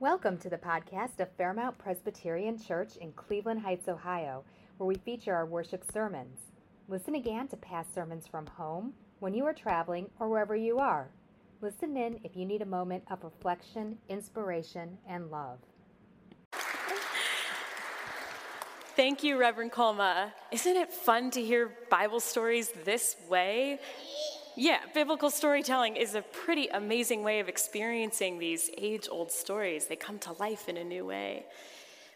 Welcome to the podcast of Fairmount Presbyterian Church in Cleveland Heights, Ohio, where we feature our worship sermons. Listen again to past sermons from home, when you are traveling, or wherever you are. Listen in if you need a moment of reflection, inspiration, and love. Thank you, Reverend Colma. Isn't it fun to hear Bible stories this way? Yeah, biblical storytelling is a pretty amazing way of experiencing these age old stories. They come to life in a new way.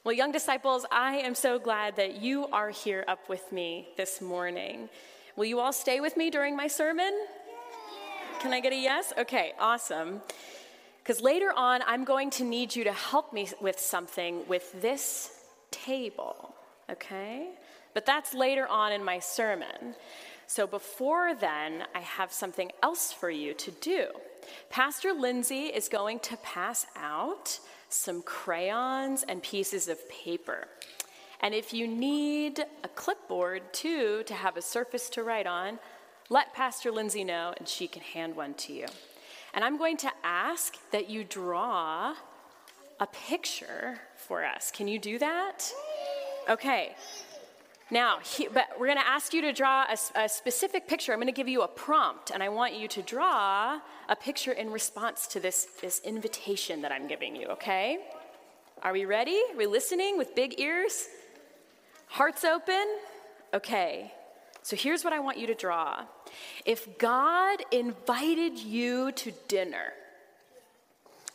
Well, young disciples, I am so glad that you are here up with me this morning. Will you all stay with me during my sermon? Can I get a yes? Okay, awesome. Because later on, I'm going to need you to help me with something with this table, okay? But that's later on in my sermon. So before then, I have something else for you to do. Pastor Lindsay is going to pass out some crayons and pieces of paper. And if you need a clipboard too to have a surface to write on, let Pastor Lindsay know and she can hand one to you. And I'm going to ask that you draw a picture for us. Can you do that? Okay. Now, he, but we're going to ask you to draw a, a specific picture. I'm going to give you a prompt, and I want you to draw a picture in response to this, this invitation that I'm giving you, okay? Are we ready? Are we listening with big ears? Hearts open? Okay. So here's what I want you to draw. If God invited you to dinner,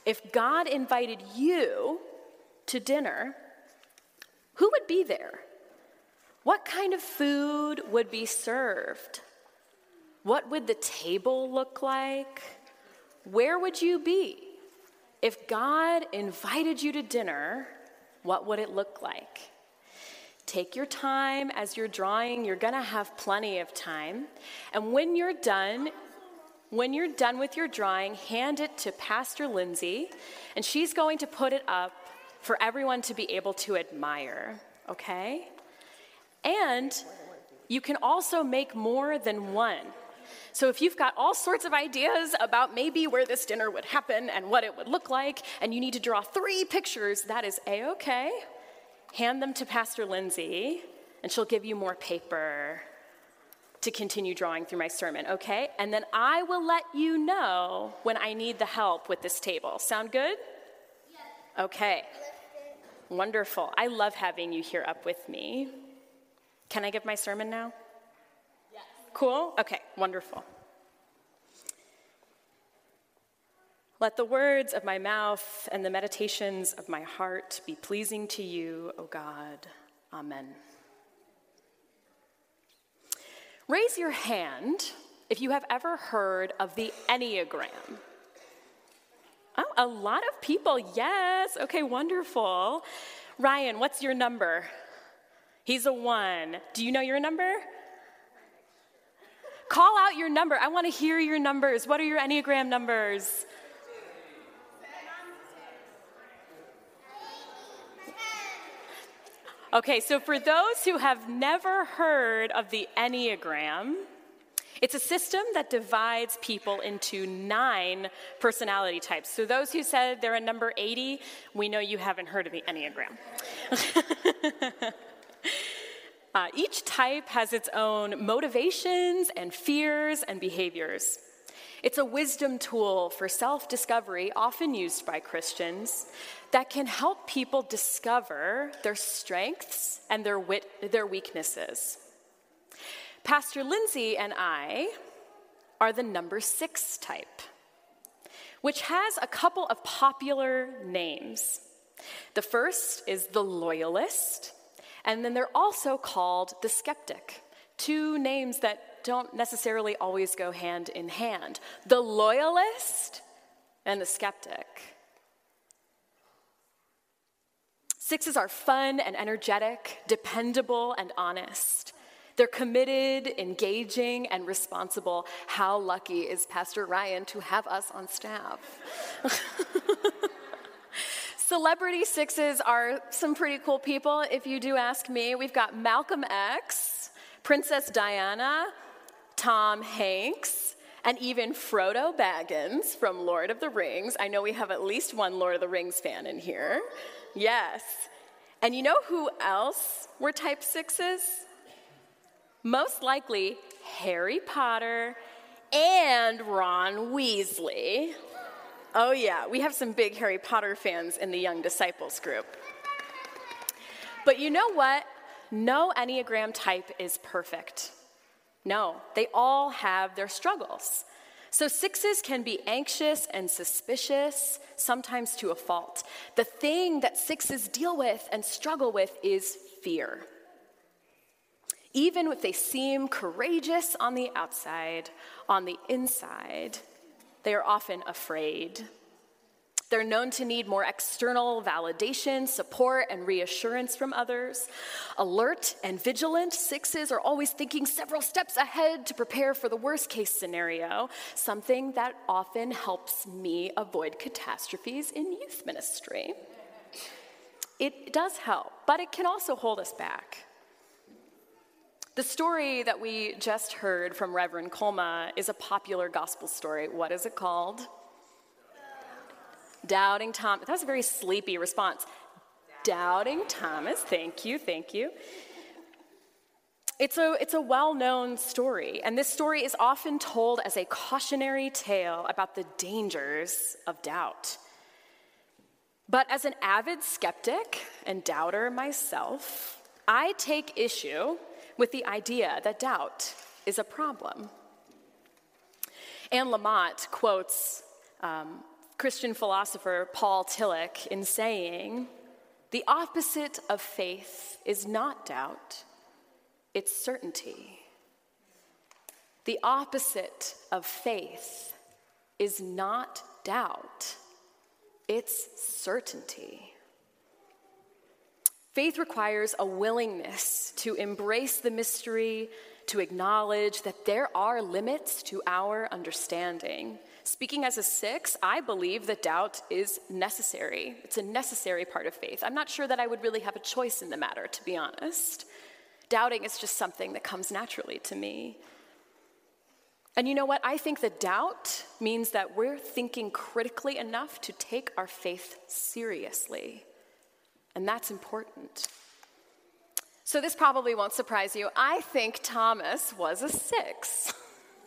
if God invited you to dinner, who would be there? What kind of food would be served? What would the table look like? Where would you be? If God invited you to dinner, what would it look like? Take your time as you're drawing. You're going to have plenty of time. And when you're done, when you're done with your drawing, hand it to Pastor Lindsay, and she's going to put it up for everyone to be able to admire, okay? And you can also make more than one. So if you've got all sorts of ideas about maybe where this dinner would happen and what it would look like, and you need to draw three pictures, that is a okay. Hand them to Pastor Lindsay, and she'll give you more paper to continue drawing through my sermon, okay? And then I will let you know when I need the help with this table. Sound good? Yes. Okay. Wonderful. I love having you here up with me. Can I give my sermon now? Yes. Cool? Okay, wonderful. Let the words of my mouth and the meditations of my heart be pleasing to you, O God. Amen. Raise your hand if you have ever heard of the Enneagram. Oh, a lot of people, yes. Okay, wonderful. Ryan, what's your number? He's a one. Do you know your number? Call out your number. I want to hear your numbers. What are your Enneagram numbers? Okay, so for those who have never heard of the Enneagram, it's a system that divides people into nine personality types. So, those who said they're a number 80, we know you haven't heard of the Enneagram. Uh, each type has its own motivations and fears and behaviors. It's a wisdom tool for self discovery, often used by Christians, that can help people discover their strengths and their, wit- their weaknesses. Pastor Lindsay and I are the number six type, which has a couple of popular names. The first is the loyalist, and then they're also called the skeptic, two names that don't necessarily always go hand in hand the loyalist and the skeptic. Sixes are fun and energetic, dependable and honest. They're committed, engaging, and responsible. How lucky is Pastor Ryan to have us on staff? Celebrity sixes are some pretty cool people, if you do ask me. We've got Malcolm X, Princess Diana, Tom Hanks, and even Frodo Baggins from Lord of the Rings. I know we have at least one Lord of the Rings fan in here. Yes. And you know who else were type sixes? Most likely Harry Potter and Ron Weasley. Oh, yeah, we have some big Harry Potter fans in the Young Disciples group. But you know what? No Enneagram type is perfect. No, they all have their struggles. So, sixes can be anxious and suspicious, sometimes to a fault. The thing that sixes deal with and struggle with is fear. Even if they seem courageous on the outside, on the inside, they are often afraid. They're known to need more external validation, support, and reassurance from others. Alert and vigilant, sixes are always thinking several steps ahead to prepare for the worst case scenario, something that often helps me avoid catastrophes in youth ministry. It does help, but it can also hold us back. The story that we just heard from Reverend Colma is a popular gospel story. What is it called? Doubting Thomas. That was a very sleepy response. Doubting Thomas. Thank you, thank you. It's a, it's a well known story, and this story is often told as a cautionary tale about the dangers of doubt. But as an avid skeptic and doubter myself, I take issue with the idea that doubt is a problem. Anne Lamott quotes um, Christian philosopher Paul Tillich in saying, The opposite of faith is not doubt, it's certainty. The opposite of faith is not doubt, it's certainty. Faith requires a willingness to embrace the mystery, to acknowledge that there are limits to our understanding. Speaking as a six, I believe that doubt is necessary. It's a necessary part of faith. I'm not sure that I would really have a choice in the matter, to be honest. Doubting is just something that comes naturally to me. And you know what? I think that doubt means that we're thinking critically enough to take our faith seriously. And that's important. So, this probably won't surprise you. I think Thomas was a six.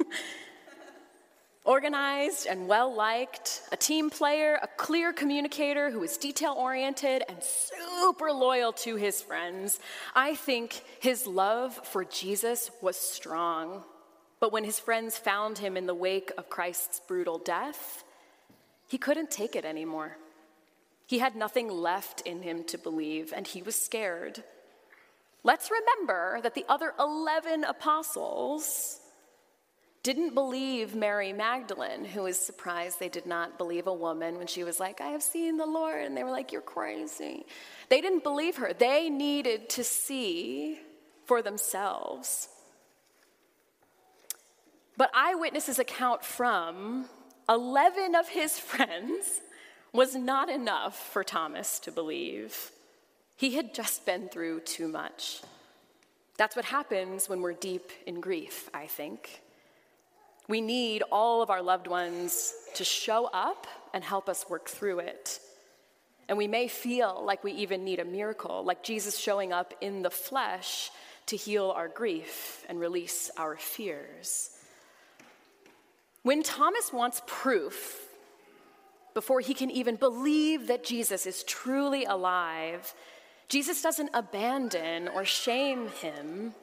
Organized and well liked, a team player, a clear communicator who was detail oriented and super loyal to his friends. I think his love for Jesus was strong. But when his friends found him in the wake of Christ's brutal death, he couldn't take it anymore. He had nothing left in him to believe, and he was scared. Let's remember that the other 11 apostles didn't believe Mary Magdalene, who was surprised they did not believe a woman when she was like, I have seen the Lord. And they were like, You're crazy. They didn't believe her. They needed to see for themselves. But eyewitnesses account from 11 of his friends was not enough for Thomas to believe. He had just been through too much. That's what happens when we're deep in grief, I think. We need all of our loved ones to show up and help us work through it. And we may feel like we even need a miracle, like Jesus showing up in the flesh to heal our grief and release our fears. When Thomas wants proof before he can even believe that Jesus is truly alive, Jesus doesn't abandon or shame him.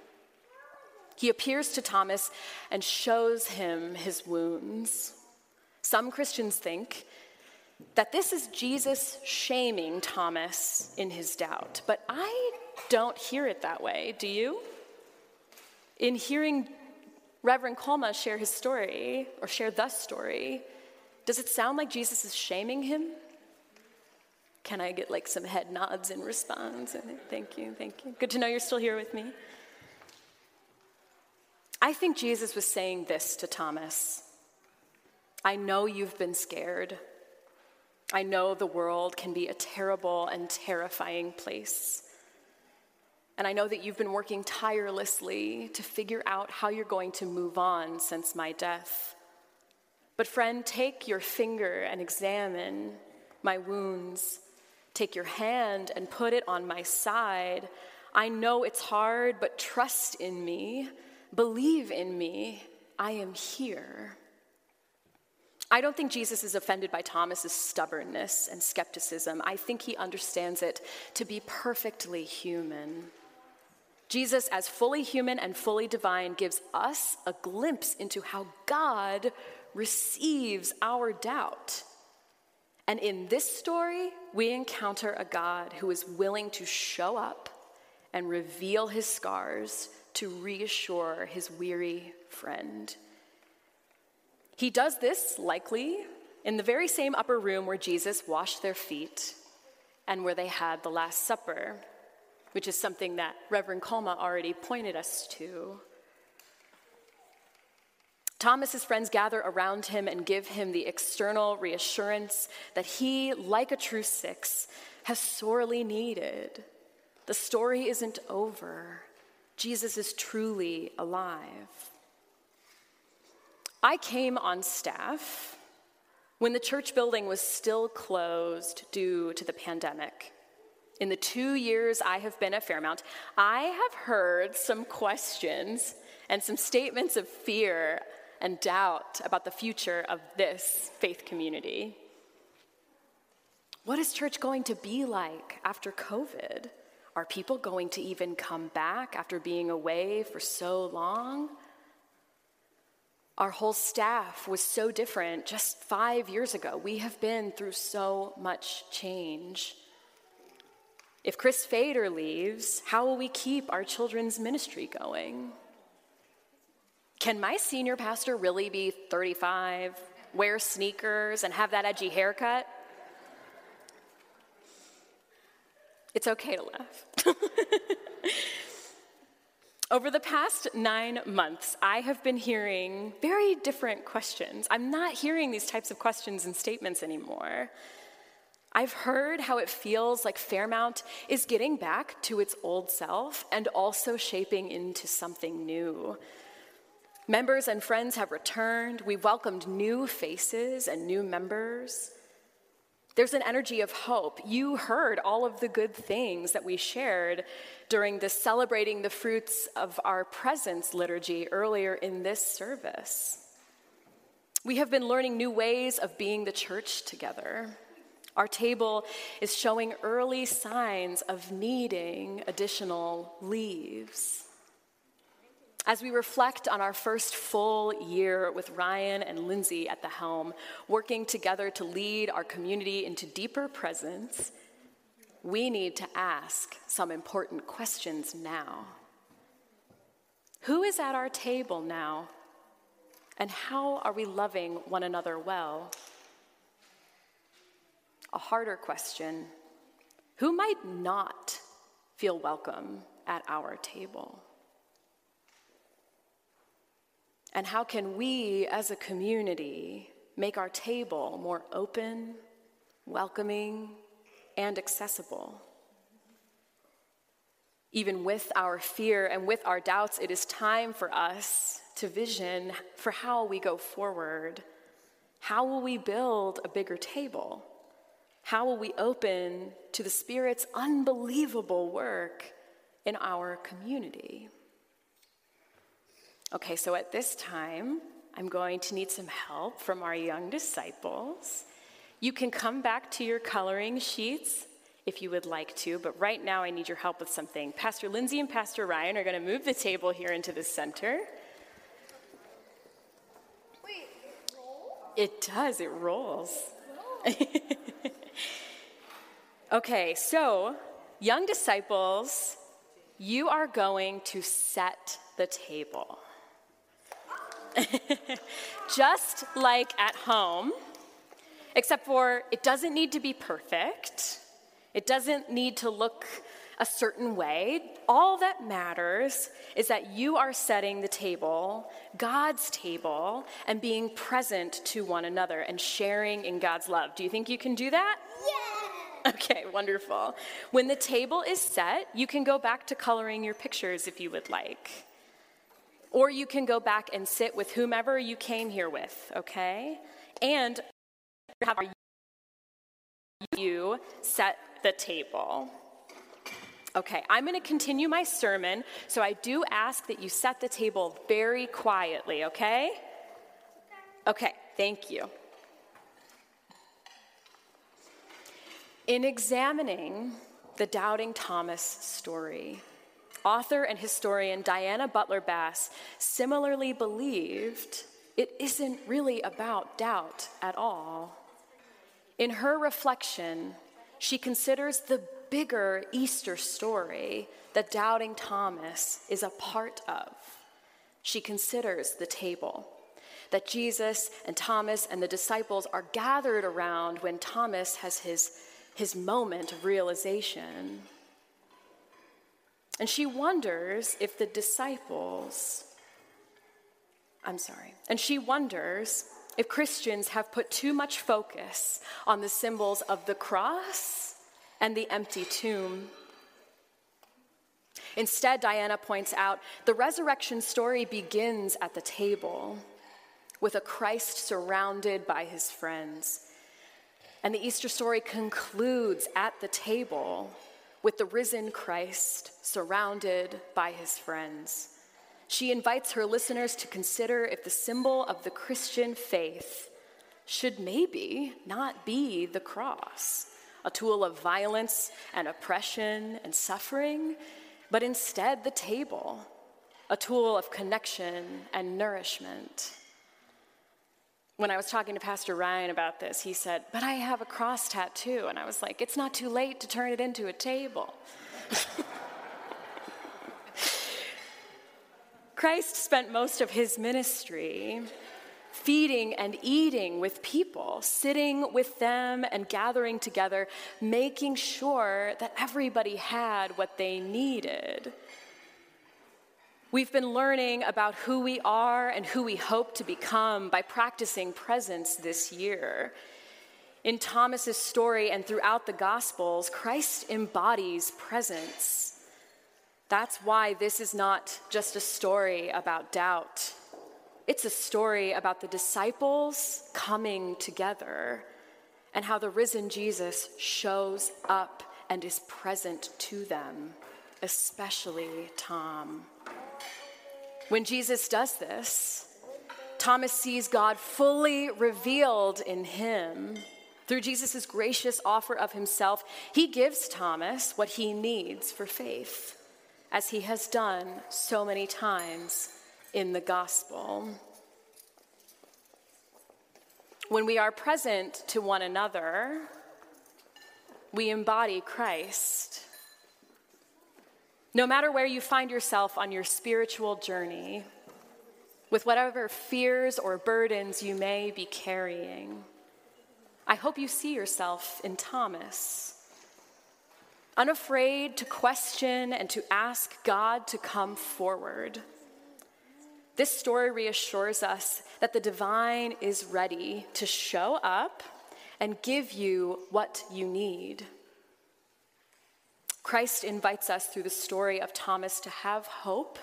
He appears to Thomas and shows him his wounds. Some Christians think that this is Jesus shaming Thomas in his doubt, but I don't hear it that way. Do you? In hearing Reverend Colma share his story, or share the story, does it sound like Jesus is shaming him? Can I get like some head nods in response? Thank you, thank you. Good to know you're still here with me. I think Jesus was saying this to Thomas I know you've been scared. I know the world can be a terrible and terrifying place. And I know that you've been working tirelessly to figure out how you're going to move on since my death. But, friend, take your finger and examine my wounds. Take your hand and put it on my side. I know it's hard, but trust in me. Believe in me. I am here. I don't think Jesus is offended by Thomas's stubbornness and skepticism. I think he understands it to be perfectly human. Jesus, as fully human and fully divine, gives us a glimpse into how God receives our doubt. And in this story, we encounter a God who is willing to show up and reveal his scars to reassure his weary friend. He does this, likely, in the very same upper room where Jesus washed their feet and where they had the Last Supper, which is something that Reverend Colma already pointed us to. Thomas's friends gather around him and give him the external reassurance that he, like a true six, has sorely needed. The story isn't over. Jesus is truly alive. I came on staff when the church building was still closed due to the pandemic. In the two years I have been at Fairmount, I have heard some questions and some statements of fear and doubt about the future of this faith community. What is church going to be like after COVID? Are people going to even come back after being away for so long? Our whole staff was so different just five years ago. We have been through so much change. If Chris Fader leaves, how will we keep our children's ministry going? Can my senior pastor really be 35, wear sneakers, and have that edgy haircut? It's okay to laugh. Over the past nine months, I have been hearing very different questions. I'm not hearing these types of questions and statements anymore. I've heard how it feels like Fairmount is getting back to its old self and also shaping into something new. Members and friends have returned. We welcomed new faces and new members. There's an energy of hope. You heard all of the good things that we shared during the celebrating the fruits of our presence liturgy earlier in this service. We have been learning new ways of being the church together. Our table is showing early signs of needing additional leaves. As we reflect on our first full year with Ryan and Lindsay at the helm, working together to lead our community into deeper presence, we need to ask some important questions now. Who is at our table now? And how are we loving one another well? A harder question who might not feel welcome at our table? And how can we as a community make our table more open, welcoming, and accessible? Even with our fear and with our doubts, it is time for us to vision for how we go forward. How will we build a bigger table? How will we open to the Spirit's unbelievable work in our community? Okay, so at this time, I'm going to need some help from our young disciples. You can come back to your coloring sheets if you would like to, but right now I need your help with something. Pastor Lindsay and Pastor Ryan are going to move the table here into the center. Wait, it rolls? It does, it rolls. okay, so young disciples, you are going to set the table. Just like at home, except for it doesn't need to be perfect, it doesn't need to look a certain way. All that matters is that you are setting the table, God's table, and being present to one another and sharing in God's love. Do you think you can do that? Yeah! Okay, wonderful. When the table is set, you can go back to coloring your pictures if you would like. Or you can go back and sit with whomever you came here with, okay? And have you set the table. Okay, I'm going to continue my sermon, so I do ask that you set the table very quietly, okay? Okay, thank you. In examining the Doubting Thomas story, author and historian Diana Butler Bass similarly believed it isn't really about doubt at all. In her reflection, she considers the bigger Easter story that Doubting Thomas is a part of. She considers the table that Jesus and Thomas and the disciples are gathered around when Thomas has his, his moment of realization. And she wonders if the disciples, I'm sorry, and she wonders if Christians have put too much focus on the symbols of the cross and the empty tomb. Instead, Diana points out the resurrection story begins at the table with a Christ surrounded by his friends. And the Easter story concludes at the table with the risen Christ surrounded by his friends. She invites her listeners to consider if the symbol of the Christian faith should maybe not be the cross, a tool of violence and oppression and suffering, but instead the table, a tool of connection and nourishment. When I was talking to Pastor Ryan about this, he said, But I have a cross tattoo. And I was like, It's not too late to turn it into a table. Christ spent most of his ministry feeding and eating with people, sitting with them and gathering together, making sure that everybody had what they needed. We've been learning about who we are and who we hope to become by practicing presence this year. In Thomas's story and throughout the Gospels, Christ embodies presence. That's why this is not just a story about doubt. It's a story about the disciples coming together and how the risen Jesus shows up and is present to them, especially Tom. When Jesus does this, Thomas sees God fully revealed in him. Through Jesus' gracious offer of himself, he gives Thomas what he needs for faith as he has done so many times in the gospel. When we are present to one another, we embody Christ. No matter where you find yourself on your spiritual journey, with whatever fears or burdens you may be carrying, I hope you see yourself in Thomas unafraid to question and to ask God to come forward. This story reassures us that the divine is ready to show up and give you what you need. Christ invites us through the story of Thomas to have hope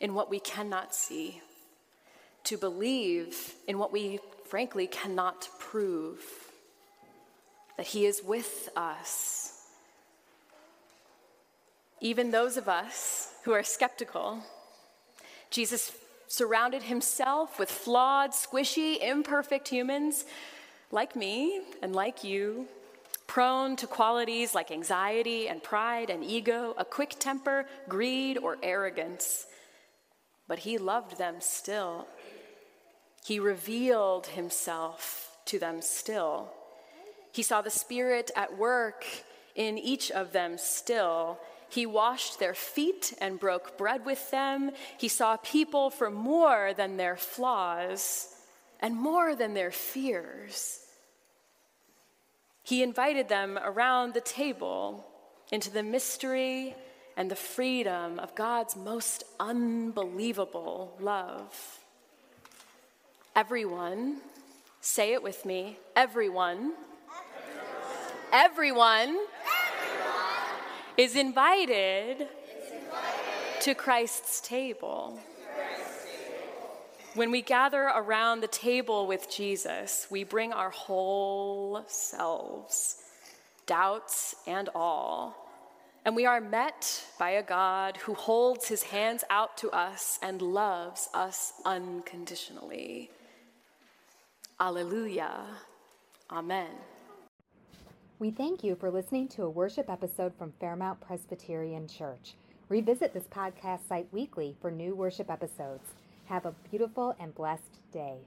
in what we cannot see, to believe in what we frankly cannot prove, that he is with us even those of us who are skeptical. Jesus surrounded himself with flawed, squishy, imperfect humans like me and like you, prone to qualities like anxiety and pride and ego, a quick temper, greed, or arrogance. But he loved them still. He revealed himself to them still. He saw the Spirit at work in each of them still, he washed their feet and broke bread with them. He saw people for more than their flaws and more than their fears. He invited them around the table into the mystery and the freedom of God's most unbelievable love. Everyone, say it with me, everyone, everyone, everyone is invited, to Christ's table. When we gather around the table with Jesus, we bring our whole selves, doubts and all. And we are met by a God who holds his hands out to us and loves us unconditionally. Alleluia. Amen. We thank you for listening to a worship episode from Fairmount Presbyterian Church. Revisit this podcast site weekly for new worship episodes. Have a beautiful and blessed day.